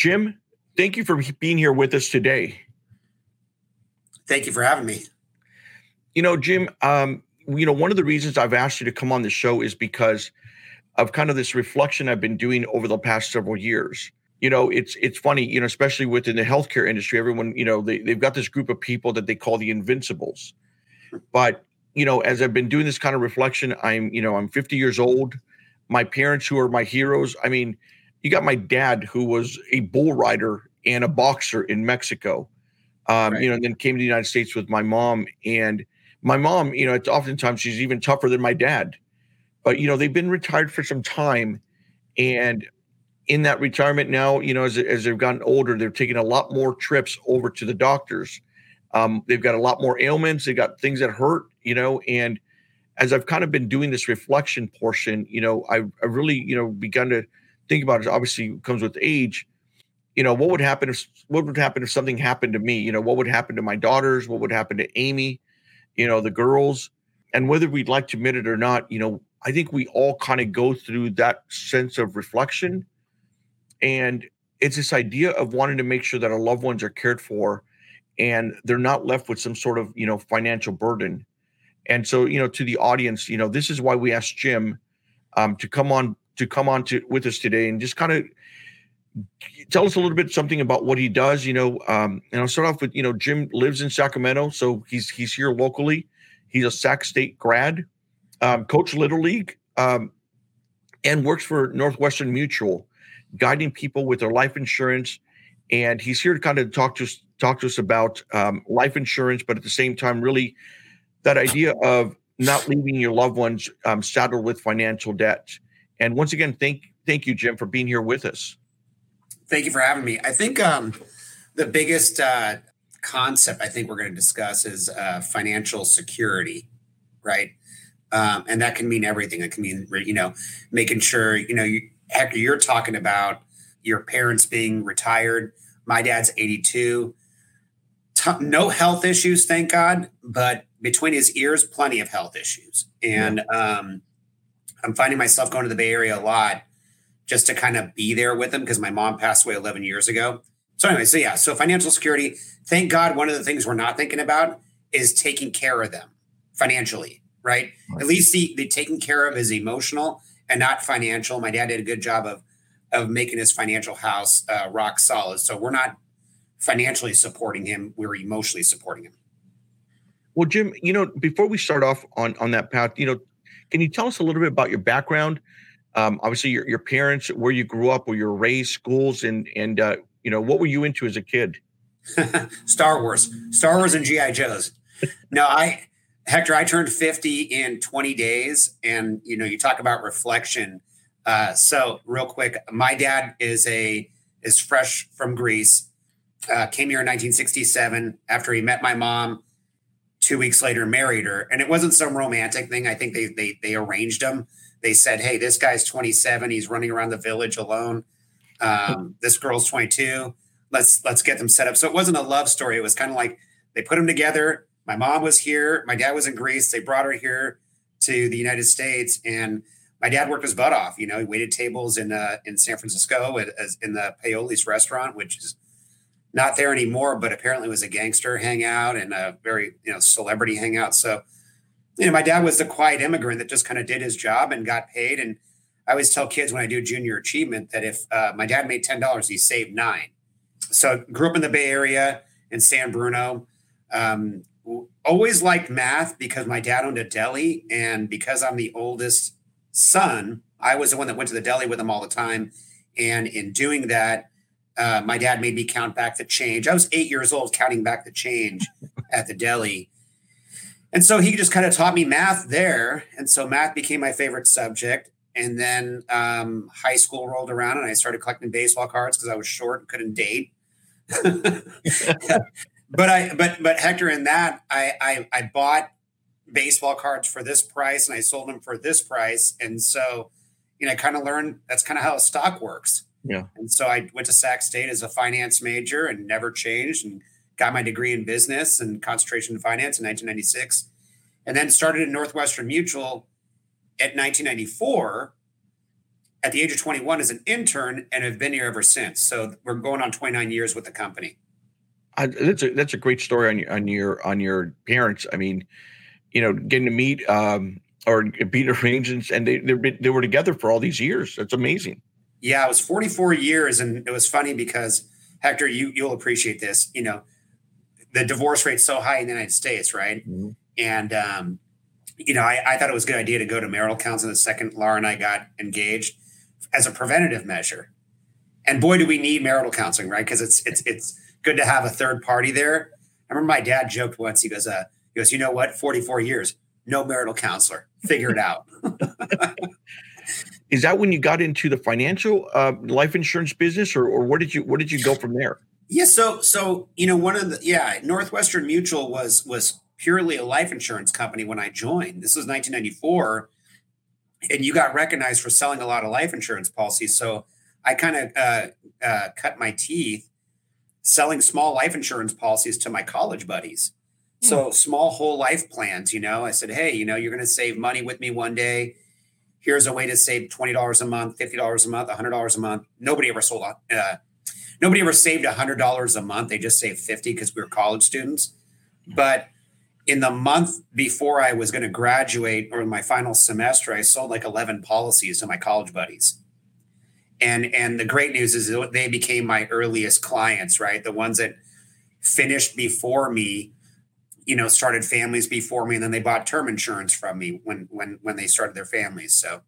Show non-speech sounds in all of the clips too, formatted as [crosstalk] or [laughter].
Jim, thank you for being here with us today. Thank you for having me. You know, Jim, um, you know, one of the reasons I've asked you to come on the show is because of kind of this reflection I've been doing over the past several years. You know, it's it's funny, you know, especially within the healthcare industry, everyone, you know, they, they've got this group of people that they call the invincibles. But, you know, as I've been doing this kind of reflection, I'm, you know, I'm 50 years old. My parents who are my heroes. I mean, you got my dad who was a bull rider and a boxer in Mexico. Um, right. you know, and then came to the United States with my mom. And my mom, you know, it's oftentimes she's even tougher than my dad. But you know, they've been retired for some time, and in that retirement now, you know, as, as they've gotten older, they're taking a lot more trips over to the doctors. Um, they've got a lot more ailments. They've got things that hurt, you know, and as I've kind of been doing this reflection portion, you know, I, I really, you know, begun to think about it. Obviously, comes with age. You know, what would happen if what would happen if something happened to me? You know, what would happen to my daughters? What would happen to Amy? You know, the girls, and whether we'd like to admit it or not, you know, I think we all kind of go through that sense of reflection. And it's this idea of wanting to make sure that our loved ones are cared for and they're not left with some sort of, you know, financial burden. And so, you know, to the audience, you know, this is why we asked Jim um, to come on to come on to with us today and just kind of tell us a little bit something about what he does. You know, um, and I'll start off with you know Jim lives in Sacramento, so he's he's here locally. He's a Sac State grad um, coach Little League, um, and works for Northwestern Mutual, guiding people with their life insurance. And he's here to kind of talk to us talk to us about um, life insurance, but at the same time, really that idea of not leaving your loved ones um, saddled with financial debt. And once again, thank thank you, Jim, for being here with us. Thank you for having me. I think um, the biggest uh, concept I think we're going to discuss is uh, financial security, right? um, and that can mean everything. It can mean you know making sure you know you, Hector, you're talking about your parents being retired. My dad's 82. T- no health issues, thank God, but between his ears, plenty of health issues. And um, I'm finding myself going to the Bay Area a lot just to kind of be there with them because my mom passed away 11 years ago. So anyway, so yeah, so financial security. Thank God, one of the things we're not thinking about is taking care of them financially right? right. At least the, the taking care of is emotional and not financial. My dad did a good job of of making his financial house uh, rock solid. So we're not financially supporting him; we're emotionally supporting him. Well, Jim, you know, before we start off on on that path, you know, can you tell us a little bit about your background? Um, obviously, your your parents, where you grew up, where you were raised, schools, and and uh, you know, what were you into as a kid? [laughs] Star Wars, Star Wars, and GI Joes. No, I Hector, I turned 50 in 20 days. And, you know, you talk about reflection. Uh, so real quick, my dad is a, is fresh from Greece, uh, came here in 1967 after he met my mom two weeks later, married her. And it wasn't some romantic thing. I think they, they, they arranged them. They said, Hey, this guy's 27. He's running around the village alone. Um, this girl's 22. Let's, let's get them set up. So it wasn't a love story. It was kind of like they put them together my mom was here. My dad was in Greece. They brought her here to the United States, and my dad worked his butt off. You know, he waited tables in uh, in San Francisco at, as, in the Paoli's restaurant, which is not there anymore, but apparently was a gangster hangout and a very you know celebrity hangout. So, you know, my dad was the quiet immigrant that just kind of did his job and got paid. And I always tell kids when I do junior achievement that if uh, my dad made ten dollars, he saved nine. So, grew up in the Bay Area in San Bruno. Um, always liked math because my dad owned a deli. And because I'm the oldest son, I was the one that went to the deli with him all the time. And in doing that, uh, my dad made me count back the change. I was eight years old counting back the change [laughs] at the deli. And so he just kind of taught me math there. And so math became my favorite subject. And then um, high school rolled around and I started collecting baseball cards because I was short and couldn't date. [laughs] but I but but Hector in that I, I I bought baseball cards for this price and I sold them for this price. And so, you know, I kind of learned that's kind of how stock works. Yeah. And so I went to Sac State as a finance major and never changed and got my degree in business and concentration in finance in 1996. And then started in Northwestern Mutual at 1994 at the age of 21 as an intern and have been here ever since. So we're going on 29 years with the company. I, that's a that's a great story on your on your on your parents. I mean, you know, getting to meet um, or be arrangements, and they they they were together for all these years. That's amazing. Yeah, it was 44 years, and it was funny because Hector, you you'll appreciate this. You know, the divorce rate's so high in the United States, right? Mm-hmm. And um, you know, I, I thought it was a good idea to go to marital counseling the second Laura and I got engaged as a preventative measure. And boy, do we need marital counseling, right? Because it's it's it's good to have a third party there. I remember my dad joked once. He goes, uh, he goes, you know what? Forty four years, no marital counselor. Figure it out. [laughs] [laughs] Is that when you got into the financial uh, life insurance business, or or where did you where did you go from there? Yeah, so so you know one of the yeah Northwestern Mutual was was purely a life insurance company when I joined. This was 1994, and you got recognized for selling a lot of life insurance policies. So I kind of uh, uh, cut my teeth selling small life insurance policies to my college buddies. Hmm. So small whole life plans, you know, I said, Hey, you know, you're going to save money with me one day. Here's a way to save $20 a month, $50 a month, $100 a month. Nobody ever sold, uh, nobody ever saved $100 a month. They just saved 50 because we were college students. But in the month before I was going to graduate or my final semester, I sold like 11 policies to my college buddies and and the great news is they became my earliest clients right the ones that finished before me you know started families before me and then they bought term insurance from me when when when they started their families. So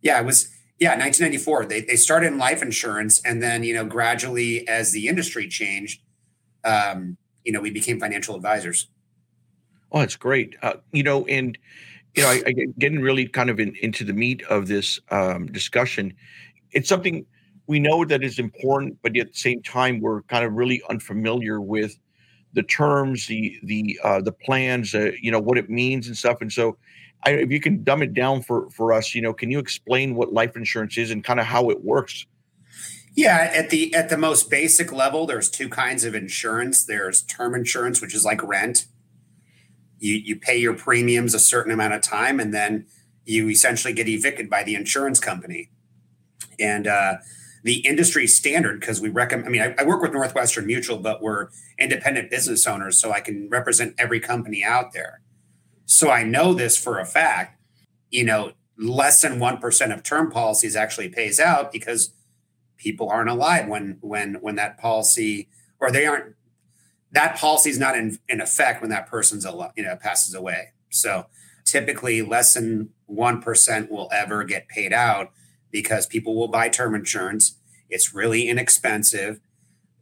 yeah it was yeah 1994 they, they started in life insurance and then you know gradually as the industry changed um you know we became financial advisors. Oh that's great. Uh, you know and you know I, I getting really kind of in, into the meat of this um, discussion it's something we know that is important, but at the same time, we're kind of really unfamiliar with the terms, the the uh, the plans, uh, you know, what it means and stuff. And so, I, if you can dumb it down for for us, you know, can you explain what life insurance is and kind of how it works? Yeah, at the at the most basic level, there's two kinds of insurance. There's term insurance, which is like rent. You you pay your premiums a certain amount of time, and then you essentially get evicted by the insurance company and uh, the industry standard because we recommend. I mean, I, I, work with Northwestern Mutual, but we're independent business owners, so I can represent every company out there. So I know this for a fact. You know, less than one percent of term policies actually pays out because people aren't alive when when when that policy or they aren't that policy is not in, in effect when that person's a you know passes away. So typically, less than one percent will ever get paid out because people will buy term insurance. It's really inexpensive.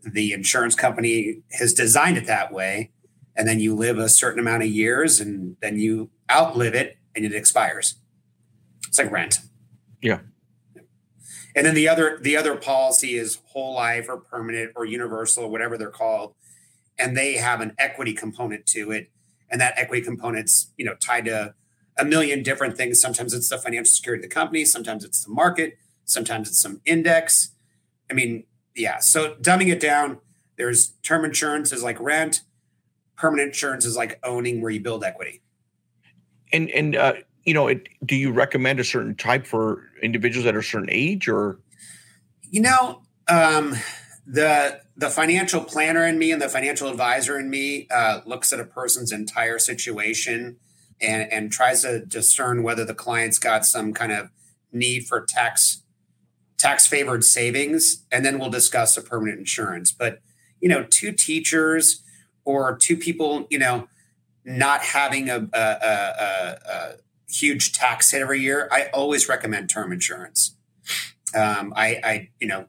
The insurance company has designed it that way. And then you live a certain amount of years and then you outlive it and it expires. It's like rent. Yeah. And then the other the other policy is whole life or permanent or universal or whatever they're called. And they have an equity component to it. And that equity component's, you know, tied to a million different things. Sometimes it's the financial security of the company, sometimes it's the market, sometimes it's some index. I mean, yeah. So dumbing it down, there's term insurance is like rent, permanent insurance is like owning where you build equity. And and uh, you know, it, do you recommend a certain type for individuals at a certain age, or? You know, um, the the financial planner in me and the financial advisor in me uh, looks at a person's entire situation and, and tries to discern whether the client's got some kind of need for tax tax favored savings and then we'll discuss a permanent insurance. But you know two teachers or two people you know not having a, a, a, a huge tax hit every year i always recommend term insurance. Um, I, I you know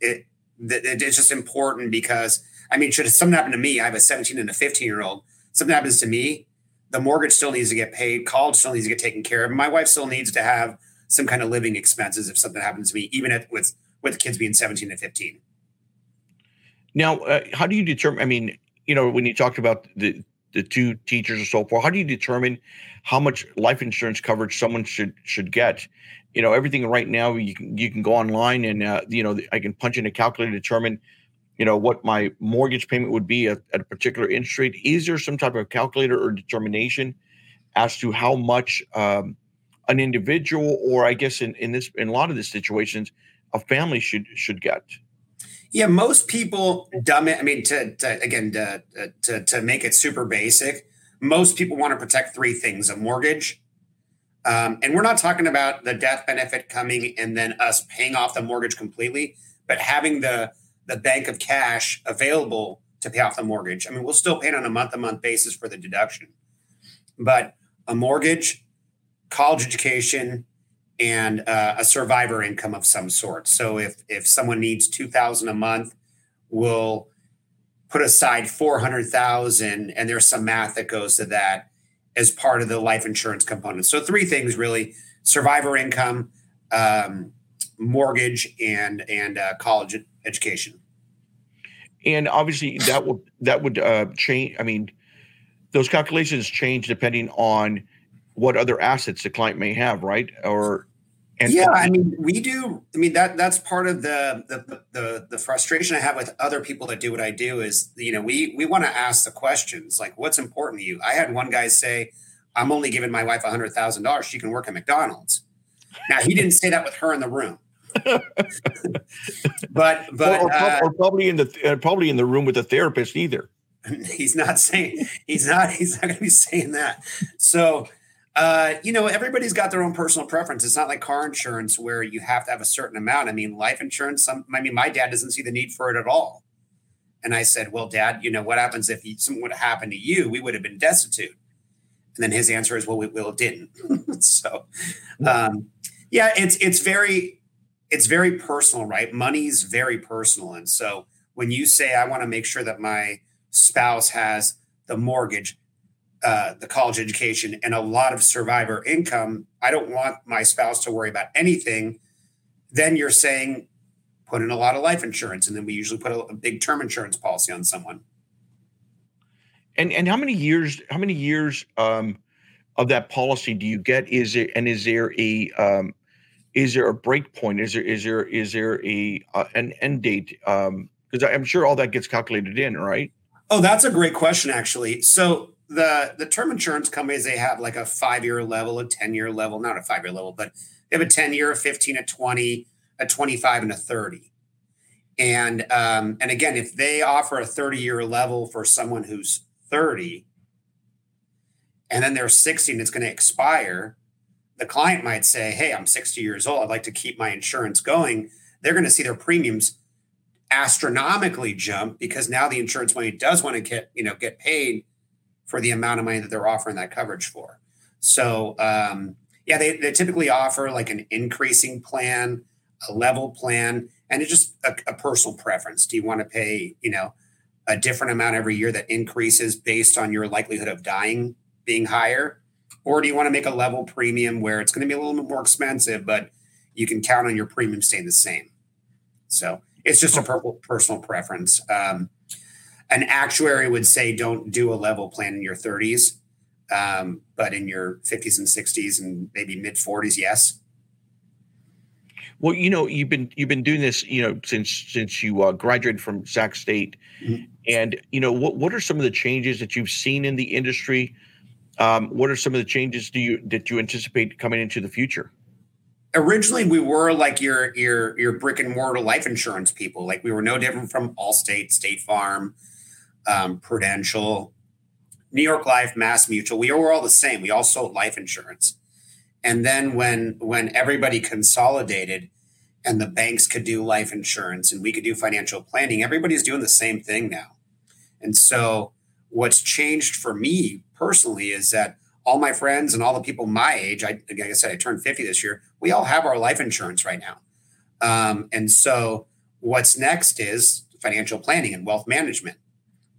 it, it, it's just important because i mean should something happen to me i have a 17 and a 15 year old something happens to me the mortgage still needs to get paid, college still needs to get taken care of. My wife still needs to have some kind of living expenses if something happens to me, even at, with with kids being 17 and 15. Now, uh, how do you determine? I mean, you know, when you talked about the the two teachers or so forth, how do you determine how much life insurance coverage someone should should get? You know, everything right now you can you can go online and uh, you know I can punch in a calculator to determine you know what my mortgage payment would be at, at, a particular interest rate is there some type of calculator or determination as to how much um, an individual, or I guess in, in this in a lot of the situations, a family should should get? Yeah, most people dumb it. I mean, to, to again to, to to make it super basic, most people want to protect three things: a mortgage, um, and we're not talking about the death benefit coming and then us paying off the mortgage completely, but having the the bank of cash available to pay off the mortgage. I mean, we'll still pay it on a month to month basis for the deduction, but a mortgage, college education, and uh, a survivor income of some sort. So if if someone needs two thousand a month, we'll put aside four hundred thousand, and there's some math that goes to that as part of the life insurance component. So three things really: survivor income, um, mortgage, and and uh, college education. And obviously, that would that would uh, change. I mean, those calculations change depending on what other assets the client may have, right? Or and yeah, I mean, we do. I mean that that's part of the, the the the frustration I have with other people that do what I do is you know we we want to ask the questions like what's important to you. I had one guy say, "I'm only giving my wife a hundred thousand dollars. She can work at McDonald's." Now he didn't say that with her in the room, [laughs] but but or, or, uh, or, probably in the uh, probably in the room with the therapist either. [laughs] He's not saying he's not he's not going to be saying that. So uh, you know, everybody's got their own personal preference. It's not like car insurance where you have to have a certain amount. I mean, life insurance, some, I mean, my dad doesn't see the need for it at all. And I said, Well, dad, you know, what happens if something would have happened to you? We would have been destitute. And then his answer is, Well, we, well, it didn't. [laughs] so, um, yeah, it's, it's very, it's very personal, right? Money's very personal. And so when you say, I want to make sure that my spouse has the mortgage, uh, the college education and a lot of survivor income, I don't want my spouse to worry about anything. Then you're saying put in a lot of life insurance, and then we usually put a, a big term insurance policy on someone. And and how many years? How many years um, of that policy do you get? Is it and is there a um, is there a break point? Is there is there is there a uh, an end date? Because um, I'm sure all that gets calculated in, right? Oh, that's a great question, actually. So the the term insurance companies they have like a five year level, a ten year level, not a five year level, but they have a ten year, a fifteen, a twenty, a twenty five, and a thirty. And um, and again, if they offer a thirty year level for someone who's thirty, and then they're sixty and it's going to expire, the client might say, "Hey, I'm sixty years old. I'd like to keep my insurance going." They're going to see their premiums astronomically jump because now the insurance money does want to get you know get paid for the amount of money that they're offering that coverage for. So, um, yeah, they, they typically offer like an increasing plan, a level plan, and it's just a, a personal preference. Do you want to pay, you know, a different amount every year that increases based on your likelihood of dying being higher? Or do you want to make a level premium where it's going to be a little bit more expensive, but you can count on your premium staying the same? So it's just a personal preference. Um, an actuary would say don't do a level plan in your 30s, um, but in your 50s and 60s and maybe mid 40s, yes. Well, you know, you've been you've been doing this, you know, since since you uh, graduated from Sac State, mm-hmm. and you know, what what are some of the changes that you've seen in the industry? Um, what are some of the changes do you that you anticipate coming into the future? Originally, we were like your your your brick and mortar life insurance people. Like we were no different from Allstate, State Farm, um, Prudential, New York Life, Mass Mutual. We were all the same. We all sold life insurance. And then when when everybody consolidated and the banks could do life insurance and we could do financial planning, everybody's doing the same thing now. And so what's changed for me personally is that all my friends and all the people my age, I, like I said, I turned 50 this year, we all have our life insurance right now. Um, and so what's next is financial planning and wealth management.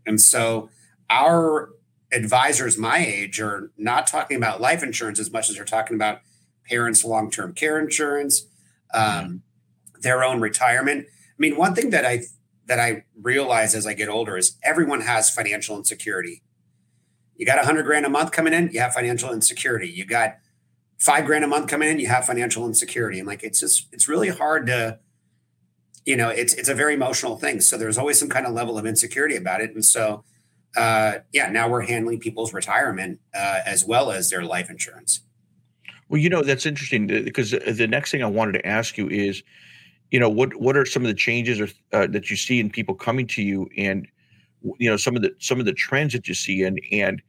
And so our advisors my age are not talking about life insurance as much as they're talking about parents' long term care insurance, um, their own retirement. I mean, one thing that I that I realize as I get older is everyone has financial insecurity. You got a hundred grand a month coming in, you have financial insecurity. You got five grand a month coming in, you have financial insecurity. And like it's just it's really hard to you know, it's it's a very emotional thing. So there's always some kind of level of insecurity about it. And so, uh, yeah, now we're handling people's retirement uh, as well as their life insurance. Well, you know that's interesting because the next thing I wanted to ask you is, you know, what what are some of the changes or, uh, that you see in people coming to you, and you know some of the some of the trends that you see, and and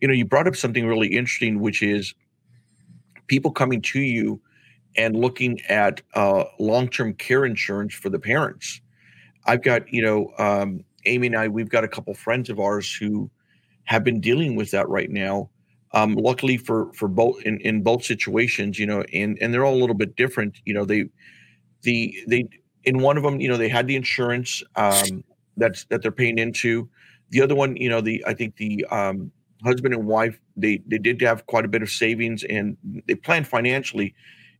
you know you brought up something really interesting, which is people coming to you and looking at uh, long term care insurance for the parents. I've got you know um, Amy and I, we've got a couple friends of ours who have been dealing with that right now um, luckily for for both in, in both situations, you know, and and they're all a little bit different. You know, they the they in one of them, you know, they had the insurance um, that's that they're paying into. The other one, you know, the I think the um, husband and wife they they did have quite a bit of savings and they planned financially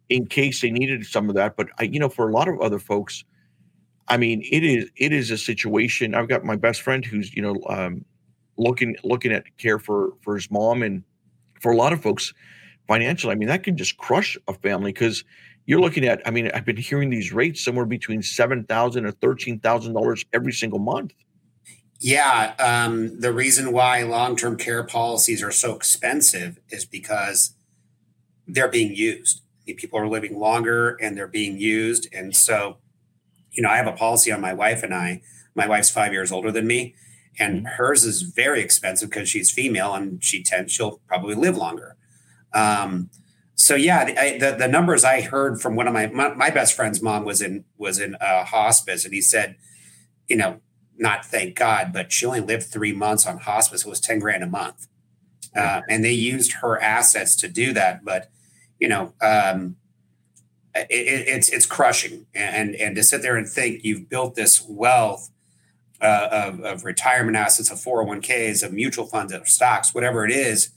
in case they needed some of that. But I, you know, for a lot of other folks, I mean, it is it is a situation. I've got my best friend who's you know um, looking looking at care for for his mom and for a lot of folks financially, I mean, that can just crush a family because you're looking at, I mean, I've been hearing these rates somewhere between seven thousand and thirteen thousand dollars every single month. Yeah, um, the reason why long-term care policies are so expensive is because they're being used. People are living longer and they're being used, and so, you know, I have a policy on my wife and I. My wife's five years older than me, and mm-hmm. hers is very expensive because she's female and she tends she'll probably live longer. Um, so yeah, the, the, the numbers I heard from one of my, my, my best friend's mom was in was in uh, hospice, and he said, you know, not thank God, but she only lived three months on hospice. It was ten grand a month, uh, and they used her assets to do that. But you know, um, it, it's it's crushing, and and to sit there and think you've built this wealth uh, of, of, retirement assets, of 401ks, of mutual funds, of stocks, whatever it is.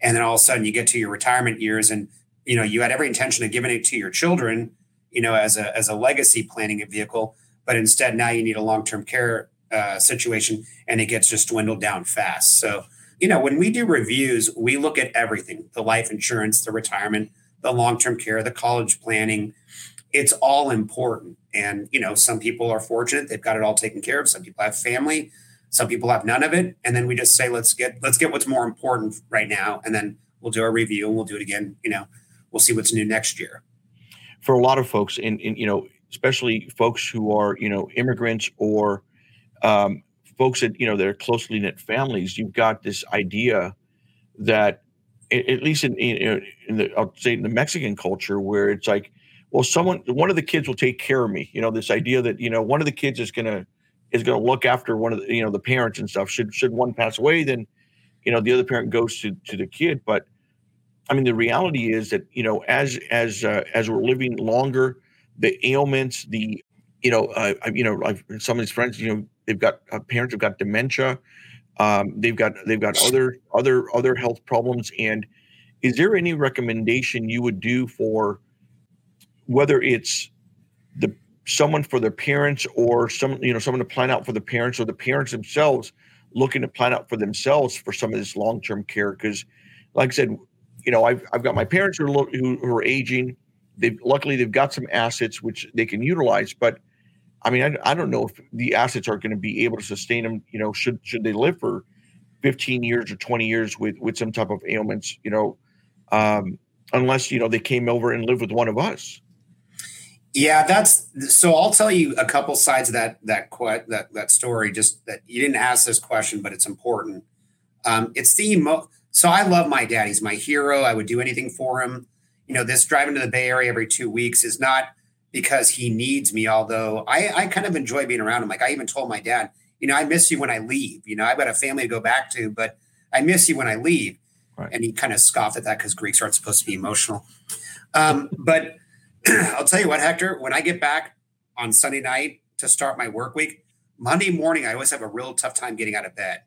And then all of a sudden you get to your retirement years and, you know, you had every intention of giving it to your children, you know, as a, as a legacy planning vehicle, but instead now you need a long-term care uh, situation and it gets just dwindled down fast. So, you know, when we do reviews, we look at everything, the life insurance, the retirement, the long-term care, the college planning, it's all important. And, you know, some people are fortunate, they've got it all taken care of. Some people have family, some people have none of it. And then we just say, let's get, let's get what's more important right now. And then we'll do a review and we'll do it again. You know, we'll see what's new next year. For a lot of folks in, in you know, especially folks who are, you know, immigrants or um, folks that, you know, they're closely knit families, you've got this idea that at least in, in, in the, I'll say in the Mexican culture where it's like, well someone one of the kids will take care of me. You know this idea that you know one of the kids is gonna is gonna look after one of the you know the parents and stuff. Should should one pass away then you know the other parent goes to to the kid. But i mean the reality is that you know as as uh, as we're living longer the ailments the you know uh, you know like some of these friends you know they've got uh, parents have got dementia um, they've got they've got other other other health problems. And is there any recommendation you would do for whether it's the someone for their parents or some you know someone to plan out for the parents or the parents themselves looking to plan out for themselves for some of this long-term care? Because like i said you know i've, I've got my parents who are, who, are aging they've luckily they've got some assets which they can utilize but i mean i, I don't know if the assets are going to be able to sustain them you know should should they live for 15 years or 20 years with with some type of ailments you know um, unless you know they came over and lived with one of us yeah, that's so. I'll tell you a couple sides of that that that that story. Just that you didn't ask this question, but it's important. Um, it's the emo- so I love my dad. He's my hero. I would do anything for him. You know, this driving to the Bay Area every two weeks is not because he needs me. Although I, I kind of enjoy being around him. Like I even told my dad, you know, I miss you when I leave. You know, I've got a family to go back to, but I miss you when I leave. Right. And he kind of scoffed at that because Greeks aren't supposed to be emotional. Um, [laughs] but [clears throat] I'll tell you what, Hector, when I get back on Sunday night to start my work week, Monday morning, I always have a real tough time getting out of bed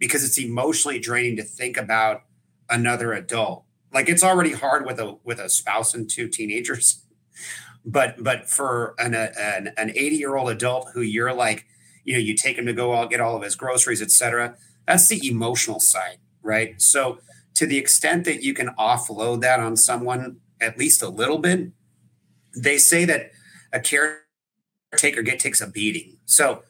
because it's emotionally draining to think about another adult. Like it's already hard with a with a spouse and two teenagers, [laughs] but but for an an, an 80 year old adult who you're like, you know, you take him to go out get all of his groceries, etc. That's the emotional side, right? So to the extent that you can offload that on someone at least a little bit, they say that a caretaker get takes a beating. So,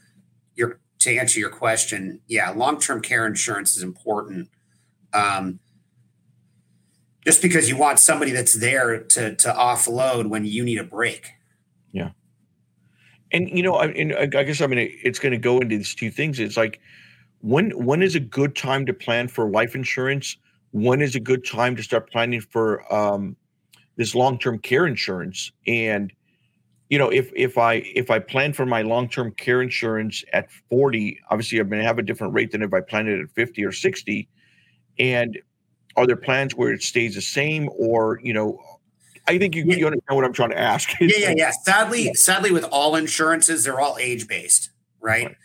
your to answer your question, yeah, long term care insurance is important. Um, just because you want somebody that's there to to offload when you need a break. Yeah. And you know, I, and I guess I mean it's going to go into these two things. It's like when when is a good time to plan for life insurance? When is a good time to start planning for um, this long term care insurance? And you know, if if I if I plan for my long term care insurance at forty, obviously I'm going to have a different rate than if I plan it at fifty or sixty. And are there plans where it stays the same, or you know, I think you, yeah. you understand what I'm trying to ask. [laughs] yeah, yeah, yeah. Sadly, yeah. sadly, with all insurances, they're all age based, right? right?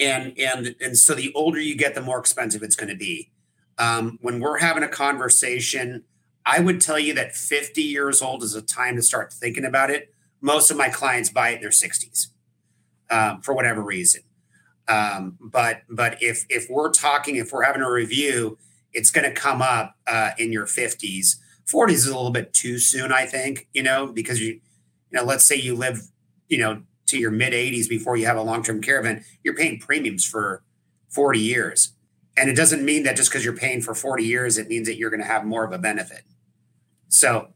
And and and so the older you get, the more expensive it's going to be. Um, when we're having a conversation, I would tell you that 50 years old is a time to start thinking about it. Most of my clients buy it in their 60s um, for whatever reason. Um, but but if if we're talking, if we're having a review, it's going to come up uh, in your 50s 40s is a little bit too soon, I think, you know, because you, you know, let's say you live, you know, to your mid 80s before you have a long term care event, you're paying premiums for 40 years. And it doesn't mean that just because you're paying for 40 years, it means that you're going to have more of a benefit. So,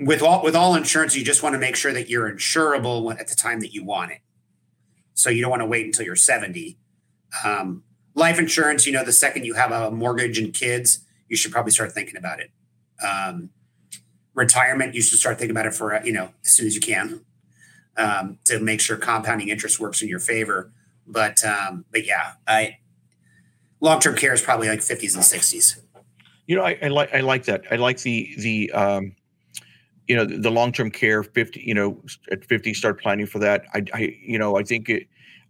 with all with all insurance, you just want to make sure that you're insurable at the time that you want it. So you don't want to wait until you're 70. Um, life insurance, you know, the second you have a mortgage and kids, you should probably start thinking about it um, retirement, you should start thinking about it for you know as soon as you can um, to make sure compounding interest works in your favor. But um, but yeah, I long term care is probably like fifties and sixties. You know, I, I, like I like that. I like the the um, you know the, the long term care fifty. You know, at fifty, start planning for that. I, I you know I think it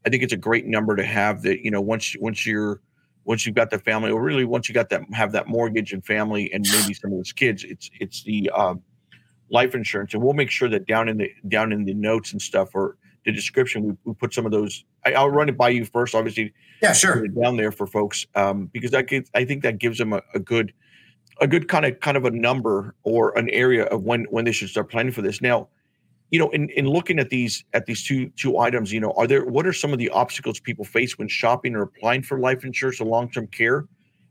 I think it's a great number to have. That you know once once you're once you've got the family, or really once you got that have that mortgage and family and maybe some of those kids, it's it's the uh, life insurance, and we'll make sure that down in the down in the notes and stuff or the description we, we put some of those. I, will run it by you first, obviously. Yeah, sure. Down there for folks, um, because that gives, I think that gives them a, a good a good kind of kind of a number or an area of when when they should start planning for this. Now, you know, in, in looking at these at these two two items, you know, are there what are some of the obstacles people face when shopping or applying for life insurance or long term care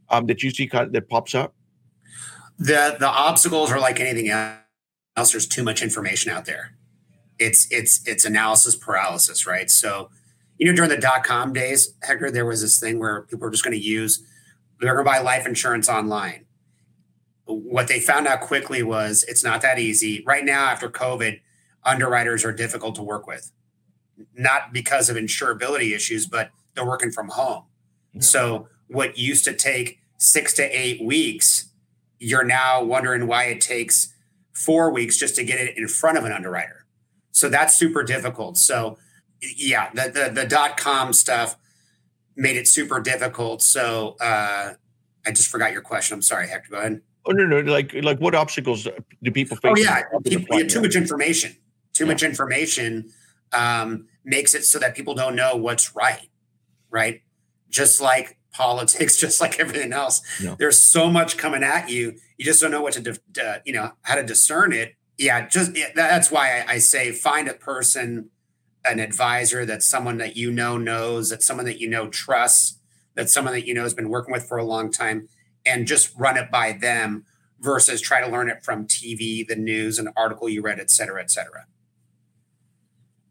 um, that you see kind of, that pops up? The the obstacles are like anything else. There's too much information out there. It's it's it's analysis paralysis, right? So, you know, during the dot com days, Hector, there was this thing where people were just going to use they're going to buy life insurance online. What they found out quickly was it's not that easy. Right now, after COVID underwriters are difficult to work with, not because of insurability issues, but they're working from home. Yeah. So what used to take six to eight weeks, you're now wondering why it takes four weeks just to get it in front of an underwriter. So that's super difficult. So yeah, the the, the dot com stuff made it super difficult. So uh, I just forgot your question. I'm sorry, Hector. Go ahead. Oh no, no, like like what obstacles do people face? Oh yeah, people, too much information too yeah. much information um, makes it so that people don't know what's right, right? Just like politics, [laughs] just like everything else. Yeah. There's so much coming at you, you just don't know what to, uh, you know, how to discern it. Yeah, just yeah, that's why I, I say find a person, an advisor that's someone that you know knows, that's someone that you know trusts, that's someone that you know has been working with for a long time, and just run it by them versus try to learn it from TV, the news, an article you read, et cetera, et cetera.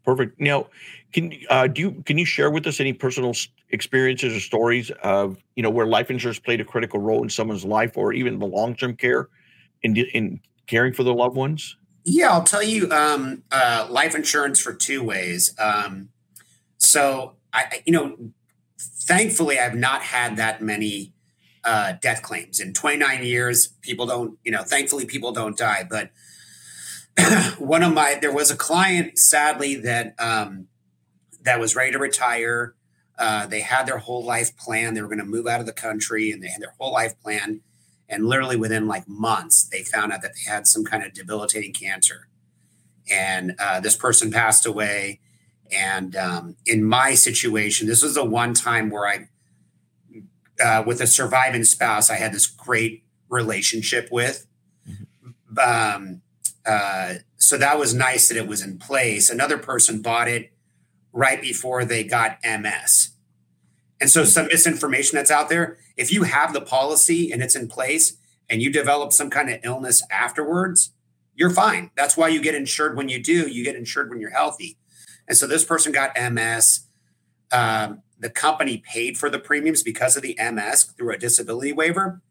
Perfect. Now, can uh, do you can you share with us any personal experiences or stories of you know where life insurance played a critical role in someone's life, or even the long term care in in caring for their loved ones? Yeah, I'll tell you um, uh, life insurance for two ways. Um, so I, you know, thankfully, I've not had that many uh, death claims in 29 years. People don't, you know, thankfully, people don't die, but [clears throat] one of my there was a client sadly that um, that was ready to retire. Uh, they had their whole life plan. They were going to move out of the country, and they had their whole life plan. And literally within like months, they found out that they had some kind of debilitating cancer. And uh, this person passed away. And um, in my situation, this was the one time where I, uh, with a surviving spouse, I had this great relationship with. Mm-hmm. Um, uh, so that was nice that it was in place. Another person bought it right before they got MS. And so some misinformation that's out there, if you have the policy and it's in place and you develop some kind of illness afterwards, you're fine. That's why you get insured when you do. You get insured when you're healthy. And so this person got MS. Um, the company paid for the premiums because of the MS through a disability waiver.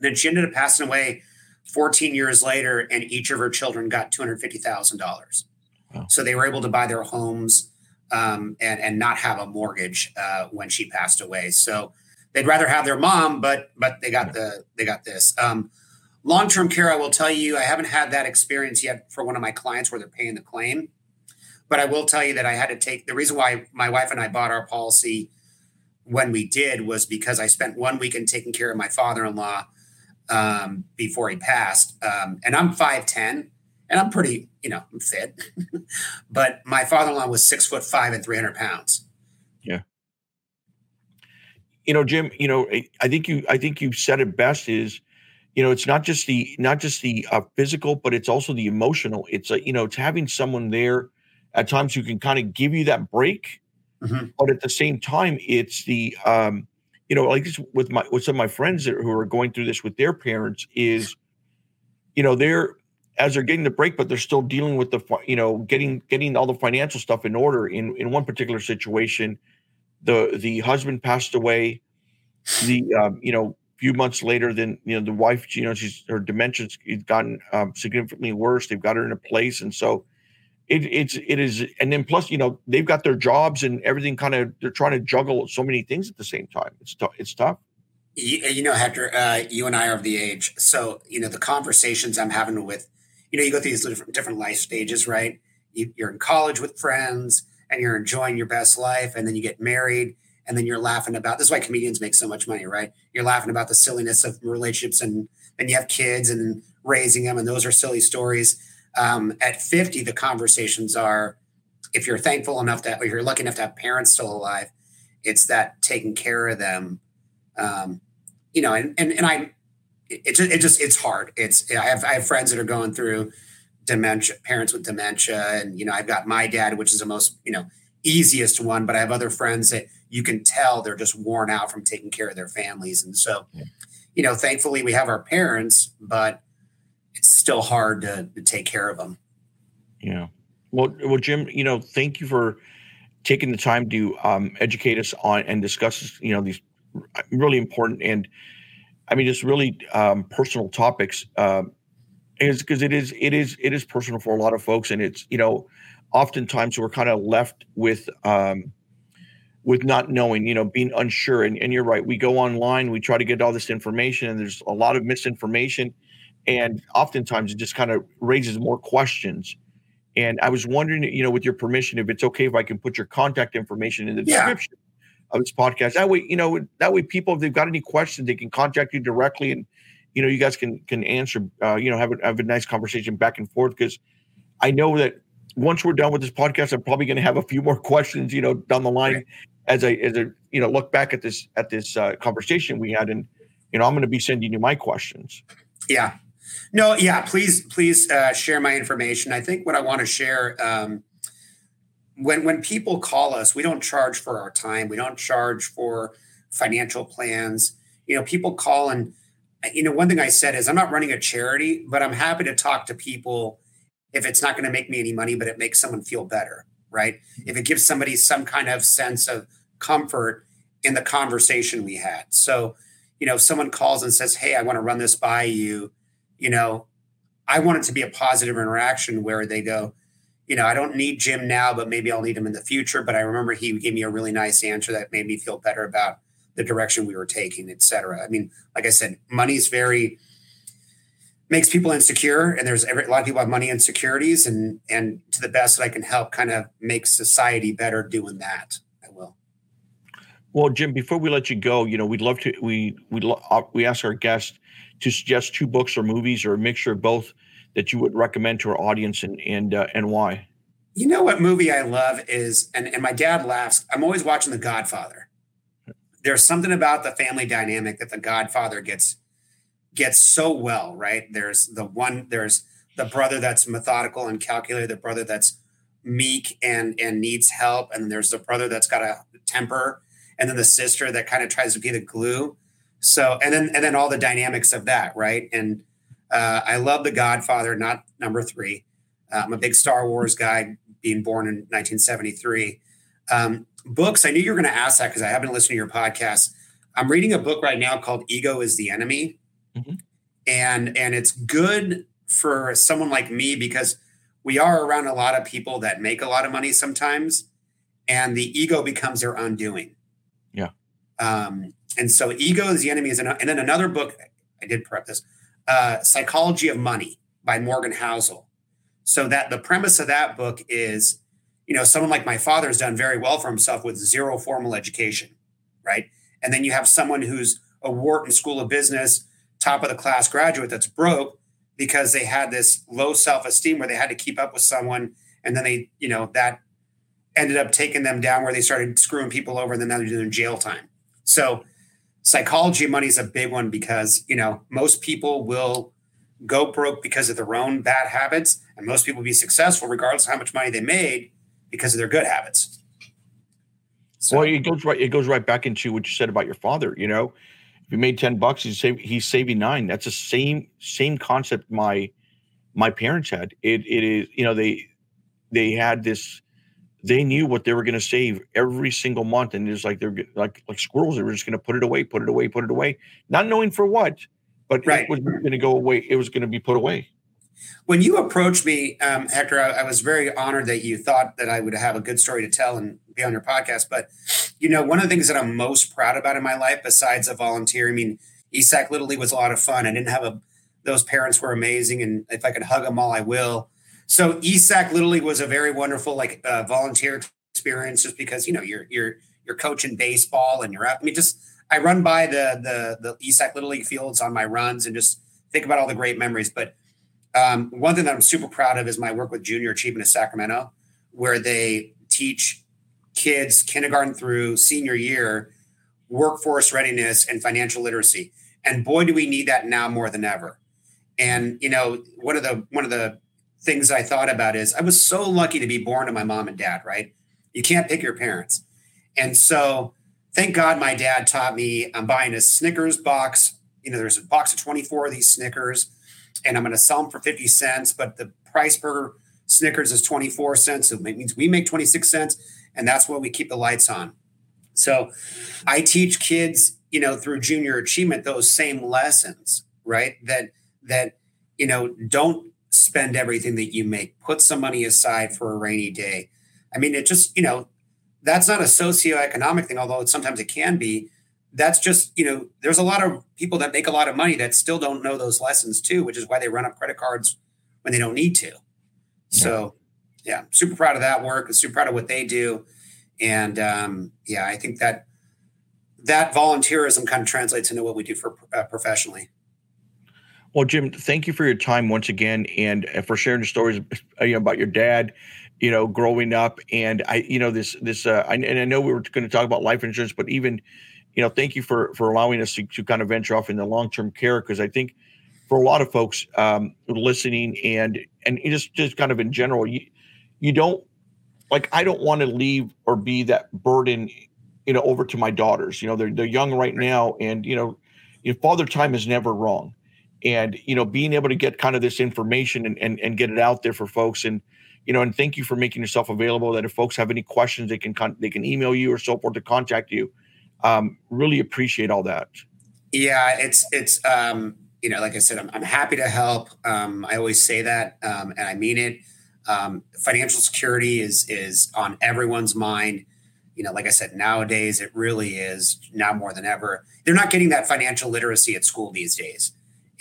then she ended up passing away 14 years later, and each of her children got $250,000. Wow. So they were able to buy their homes um, and, and not have a mortgage uh, when she passed away. So they'd rather have their mom, but but they got the they got this. Um, Long term care, I will tell you, I haven't had that experience yet for one of my clients where they're paying the claim. But I will tell you that I had to take the reason why my wife and I bought our policy when we did was because I spent one weekend taking care of my father in law um, before he passed. Um, and I'm 5'10 and I'm pretty, you know, I'm fit. [laughs] but my father in law was six foot five and 300 pounds. Yeah. You know, Jim, you know, I think you, I think you said it best is, you know, it's not just the, not just the uh, physical, but it's also the emotional. It's a, you know, it's having someone there at times who can kind of give you that break. Mm-hmm. But at the same time, it's the, um, you know, like with my with some of my friends that, who are going through this with their parents is, you know, they're as they're getting the break, but they're still dealing with the, you know, getting getting all the financial stuff in order. In in one particular situation, the the husband passed away. The um, you know, a few months later, then you know the wife, you know, she's her dementia's gotten um, significantly worse. They've got her in a place, and so it, it's it is and then plus you know they've got their jobs and everything kind of they're trying to juggle so many things at the same time. It's tough it's tough. You, you know hector uh, you and i are of the age so you know the conversations i'm having with you know you go through these different, different life stages right? You, you're in college with friends and you're enjoying your best life and then you get married and then you're laughing about this is why comedians make so much money right? You're laughing about the silliness of relationships and and you have kids and raising them and those are silly stories um, at 50, the conversations are if you're thankful enough that, or you're lucky enough to have parents still alive, it's that taking care of them. Um, you know, and, and, and I, it just, it just, it's hard. It's, I have, I have friends that are going through dementia, parents with dementia. And, you know, I've got my dad, which is the most, you know, easiest one, but I have other friends that you can tell they're just worn out from taking care of their families. And so, yeah. you know, thankfully we have our parents, but it's still hard to, to take care of them. Yeah. Well, well, Jim, you know, thank you for taking the time to um, educate us on and discuss, you know, these really important and, I mean, just really um, personal topics. Um, is because it is it is it is personal for a lot of folks, and it's you know, oftentimes we're kind of left with um, with not knowing, you know, being unsure. And, and you're right. We go online, we try to get all this information, and there's a lot of misinformation and oftentimes it just kind of raises more questions. And I was wondering, you know, with your permission, if it's okay if I can put your contact information in the yeah. description of this podcast. That way, you know, that way people, if they've got any questions, they can contact you directly, and you know, you guys can can answer. Uh, you know, have a have a nice conversation back and forth because I know that once we're done with this podcast, I'm probably going to have a few more [laughs] questions, you know, down the line right. as I as I you know look back at this at this uh, conversation we had, and you know, I'm going to be sending you my questions. Yeah, no, yeah, please, please uh, share my information. I think what I want to share um, when when people call us, we don't charge for our time. We don't charge for financial plans. You know, people call and you know one thing I said is I'm not running a charity, but I'm happy to talk to people if it's not going to make me any money, but it makes someone feel better, right? If it gives somebody some kind of sense of comfort in the conversation we had. So, you know, if someone calls and says, "Hey, I want to run this by you," you know, I want it to be a positive interaction where they go, you know, I don't need Jim now, but maybe I'll need him in the future. But I remember he gave me a really nice answer that made me feel better about the direction we were taking, et cetera. I mean, like I said, money's very makes people insecure, and there's every, a lot of people have money insecurities, and and to the best that I can help, kind of make society better doing that. I will. Well, Jim, before we let you go, you know, we'd love to we we uh, we ask our guests to suggest two books or movies or a mixture of both that you would recommend to our audience and and uh, and why? You know what movie I love is, and, and my dad laughs. I'm always watching The Godfather. There's something about the family dynamic that The Godfather gets gets so well, right? There's the one, there's the brother that's methodical and calculated, the brother that's meek and and needs help, and there's the brother that's got a temper, and then the sister that kind of tries to be the glue. So and then and then all the dynamics of that, right? And uh, I love The Godfather, not number three. Uh, I'm a big Star Wars guy, being born in 1973. Um, books, I knew you were going to ask that because I haven't listened to your podcast. I'm reading a book right now called Ego is the Enemy. Mm-hmm. And and it's good for someone like me because we are around a lot of people that make a lot of money sometimes and the ego becomes their undoing. Um, and so ego is the enemy is an, and then another book I did prep this uh, Psychology of Money by Morgan Housel. So that the premise of that book is, you know, someone like my father has done very well for himself with zero formal education, right? And then you have someone who's a Wharton School of Business, top of the class graduate that's broke because they had this low self-esteem where they had to keep up with someone and then they, you know, that ended up taking them down where they started screwing people over and then now they're doing jail time. So psychology money is a big one because you know most people will go broke because of their own bad habits and most people will be successful regardless of how much money they made because of their good habits. So, well it goes right it goes right back into what you said about your father you know? If you made 10 bucks he's save, he's saving nine. That's the same same concept my my parents had. It it is you know they they had this they knew what they were going to save every single month, and it's like they're like like squirrels. They were just going to put it away, put it away, put it away, not knowing for what, but right. it was going to go away. It was going to be put away. When you approached me, um, Hector, I, I, was very honored that you thought that I would have a good story to tell and be on your podcast. But you know, one of the things that I'm most proud about in my life, besides a volunteer, I mean, ESAC Little League was a lot of fun. I didn't have a; those parents were amazing, and if I could hug them all, I will. So ESAC League was a very wonderful like uh, volunteer experience, just because you know you're you're you're coaching baseball and you're up. I mean, just I run by the the the ESAC Little League fields on my runs and just think about all the great memories. But um, one thing that I'm super proud of is my work with Junior Achievement of Sacramento, where they teach kids kindergarten through senior year workforce readiness and financial literacy. And boy, do we need that now more than ever. And you know, one of the one of the things I thought about is I was so lucky to be born to my mom and dad, right? You can't pick your parents. And so thank God my dad taught me I'm buying a Snickers box. You know, there's a box of 24 of these Snickers, and I'm going to sell them for 50 cents, but the price per Snickers is 24 cents. So it means we make 26 cents, and that's what we keep the lights on. So I teach kids, you know, through junior achievement, those same lessons, right? That, that, you know, don't spend everything that you make. Put some money aside for a rainy day. I mean, it just, you know, that's not a socioeconomic thing, although sometimes it can be. That's just, you know, there's a lot of people that make a lot of money that still don't know those lessons too, which is why they run up credit cards when they don't need to. So, yeah, super proud of that work. Super proud of what they do. And um, yeah, I think that that volunteerism kind of translates into what we do for uh, professionally. Well, Jim, thank you for your time once again, and uh, for sharing the stories uh, you know, about your dad. You know, growing up, and I, you know, this, this, uh, I, and I know we were going to talk about life insurance, but even, you know, thank you for for allowing us to, to kind of venture off in the long term care because I think for a lot of folks um, listening and and just just kind of in general, you you don't like I don't want to leave or be that burden, you know, over to my daughters. You know, they're they're young right now, and you know, father time is never wrong and you know being able to get kind of this information and, and, and get it out there for folks. And you know and thank you for making yourself available that if folks have any questions they can con- they can email you or so forth to contact you. Um, really appreciate all that. Yeah it's it's um, you know like i said i'm, I'm happy to help. Um, i always say that um, and i mean it. Um, financial security is is on everyone's mind. You know like i said nowadays it really is now more than ever. They're not getting that financial literacy at school these days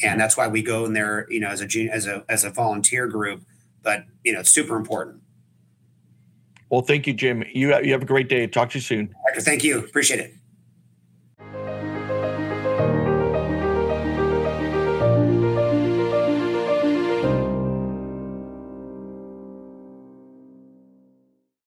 and that's why we go in there, you know, as a as a as a volunteer group. But you know, it's super important. Well, thank you, Jim. You you have a great day. Talk to you soon. Thank you. Appreciate it.